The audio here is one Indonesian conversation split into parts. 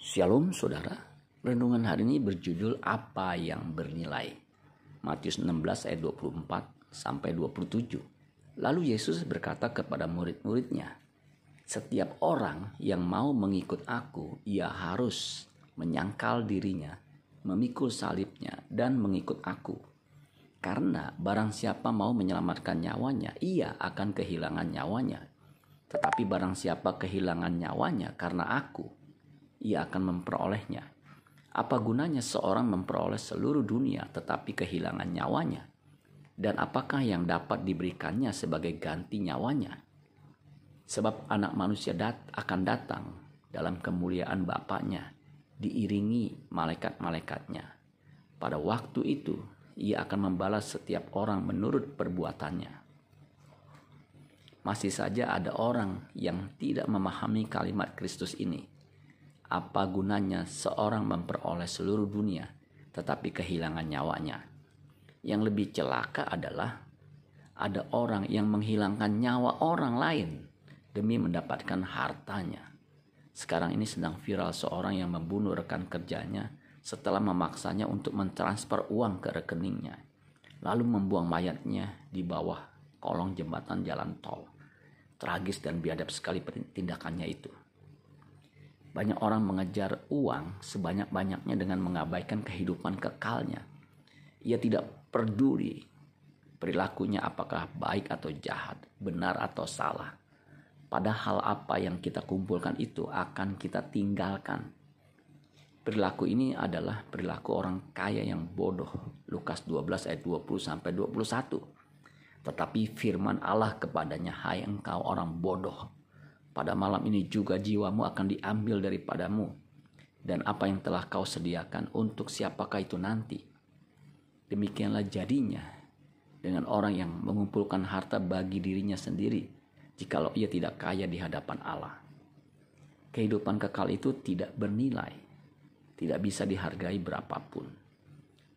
Shalom saudara, renungan hari ini berjudul apa yang bernilai. Matius 16 ayat 24 sampai 27. Lalu Yesus berkata kepada murid-muridnya, setiap orang yang mau mengikut aku, ia harus menyangkal dirinya, memikul salibnya, dan mengikut aku. Karena barang siapa mau menyelamatkan nyawanya, ia akan kehilangan nyawanya. Tetapi barang siapa kehilangan nyawanya karena aku, ia akan memperolehnya. Apa gunanya seorang memperoleh seluruh dunia tetapi kehilangan nyawanya? Dan apakah yang dapat diberikannya sebagai ganti nyawanya? Sebab anak manusia dat akan datang dalam kemuliaan Bapaknya, diiringi malaikat-malaikatnya. Pada waktu itu, ia akan membalas setiap orang menurut perbuatannya masih saja ada orang yang tidak memahami kalimat Kristus ini. Apa gunanya seorang memperoleh seluruh dunia tetapi kehilangan nyawanya? Yang lebih celaka adalah ada orang yang menghilangkan nyawa orang lain demi mendapatkan hartanya. Sekarang ini sedang viral seorang yang membunuh rekan kerjanya setelah memaksanya untuk mentransfer uang ke rekeningnya, lalu membuang mayatnya di bawah kolong jembatan jalan tol. Tragis dan biadab sekali tindakannya itu. Banyak orang mengejar uang sebanyak-banyaknya dengan mengabaikan kehidupan kekalnya. Ia tidak peduli perilakunya apakah baik atau jahat, benar atau salah. Padahal apa yang kita kumpulkan itu akan kita tinggalkan. Perilaku ini adalah perilaku orang kaya yang bodoh. Lukas 12 ayat 20 sampai 21. Tetapi firman Allah kepadanya, hai engkau orang bodoh. Pada malam ini juga jiwamu akan diambil daripadamu. Dan apa yang telah kau sediakan untuk siapakah itu nanti? Demikianlah jadinya dengan orang yang mengumpulkan harta bagi dirinya sendiri jikalau ia tidak kaya di hadapan Allah. Kehidupan kekal itu tidak bernilai, tidak bisa dihargai berapapun.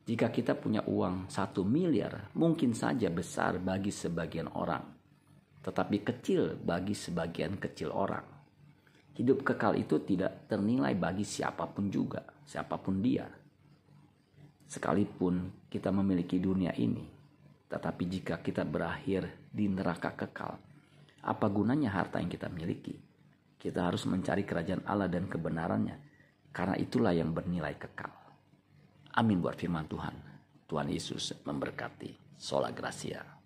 Jika kita punya uang satu miliar, mungkin saja besar bagi sebagian orang, tetapi kecil bagi sebagian kecil orang. Hidup kekal itu tidak ternilai bagi siapa pun juga, siapa pun dia. Sekalipun kita memiliki dunia ini, tetapi jika kita berakhir di neraka kekal, apa gunanya harta yang kita miliki? Kita harus mencari kerajaan Allah dan kebenarannya, karena itulah yang bernilai kekal. Amin buat firman Tuhan. Tuhan Yesus memberkati. Sola Gracia.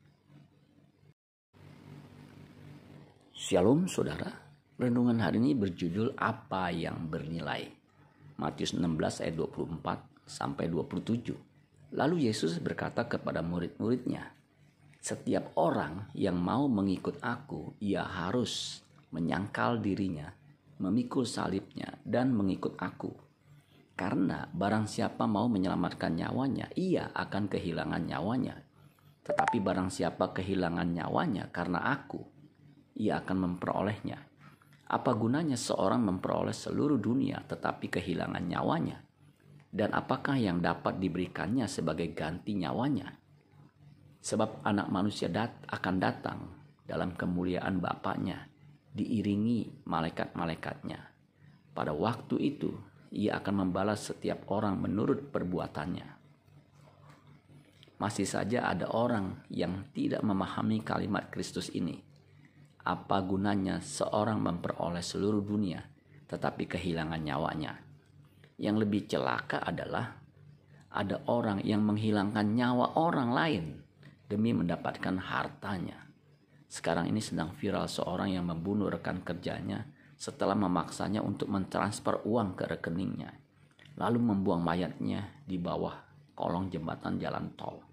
Shalom saudara. Renungan hari ini berjudul apa yang bernilai. Matius 16 ayat 24 sampai 27. Lalu Yesus berkata kepada murid-muridnya, setiap orang yang mau mengikut aku, ia harus menyangkal dirinya, memikul salibnya, dan mengikut aku karena barang siapa mau menyelamatkan nyawanya, ia akan kehilangan nyawanya. Tetapi barang siapa kehilangan nyawanya karena aku, ia akan memperolehnya. Apa gunanya seorang memperoleh seluruh dunia tetapi kehilangan nyawanya? Dan apakah yang dapat diberikannya sebagai ganti nyawanya? Sebab anak manusia dat akan datang dalam kemuliaan Bapaknya, diiringi malaikat-malaikatnya. Pada waktu itu, ia akan membalas setiap orang menurut perbuatannya. Masih saja ada orang yang tidak memahami kalimat Kristus ini. Apa gunanya seorang memperoleh seluruh dunia tetapi kehilangan nyawanya? Yang lebih celaka adalah ada orang yang menghilangkan nyawa orang lain demi mendapatkan hartanya. Sekarang ini sedang viral seorang yang membunuh rekan kerjanya setelah memaksanya untuk mentransfer uang ke rekeningnya, lalu membuang mayatnya di bawah kolong jembatan jalan tol.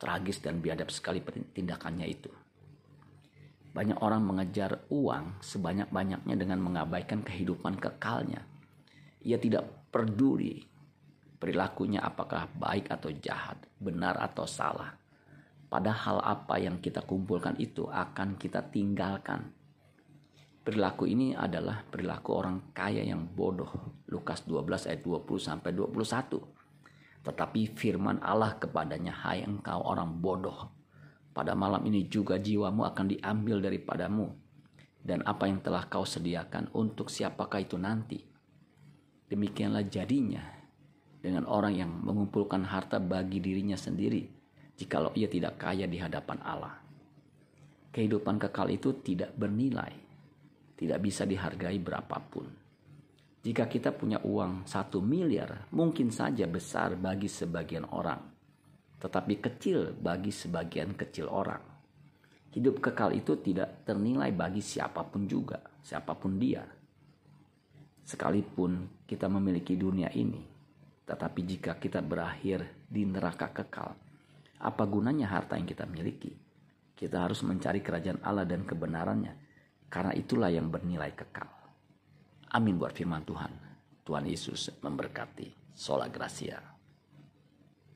Tragis dan biadab sekali tindakannya itu. Banyak orang mengejar uang sebanyak-banyaknya dengan mengabaikan kehidupan kekalnya. Ia tidak peduli perilakunya apakah baik atau jahat, benar atau salah. Padahal apa yang kita kumpulkan itu akan kita tinggalkan Perilaku ini adalah perilaku orang kaya yang bodoh. Lukas 12 ayat 20 sampai 21. Tetapi firman Allah kepadanya, "Hai engkau orang bodoh, pada malam ini juga jiwamu akan diambil daripadamu, dan apa yang telah kau sediakan untuk siapakah itu nanti?" Demikianlah jadinya dengan orang yang mengumpulkan harta bagi dirinya sendiri, jikalau ia tidak kaya di hadapan Allah. Kehidupan kekal itu tidak bernilai, tidak bisa dihargai berapapun. Jika kita punya uang satu miliar, mungkin saja besar bagi sebagian orang, tetapi kecil bagi sebagian kecil orang. Hidup kekal itu tidak ternilai bagi siapa pun juga, siapa pun dia. Sekalipun kita memiliki dunia ini, tetapi jika kita berakhir di neraka kekal, apa gunanya harta yang kita miliki? Kita harus mencari kerajaan Allah dan kebenarannya, karena itulah yang bernilai kekal. Amin buat firman Tuhan. Tuhan Yesus memberkati. Sola Gracia.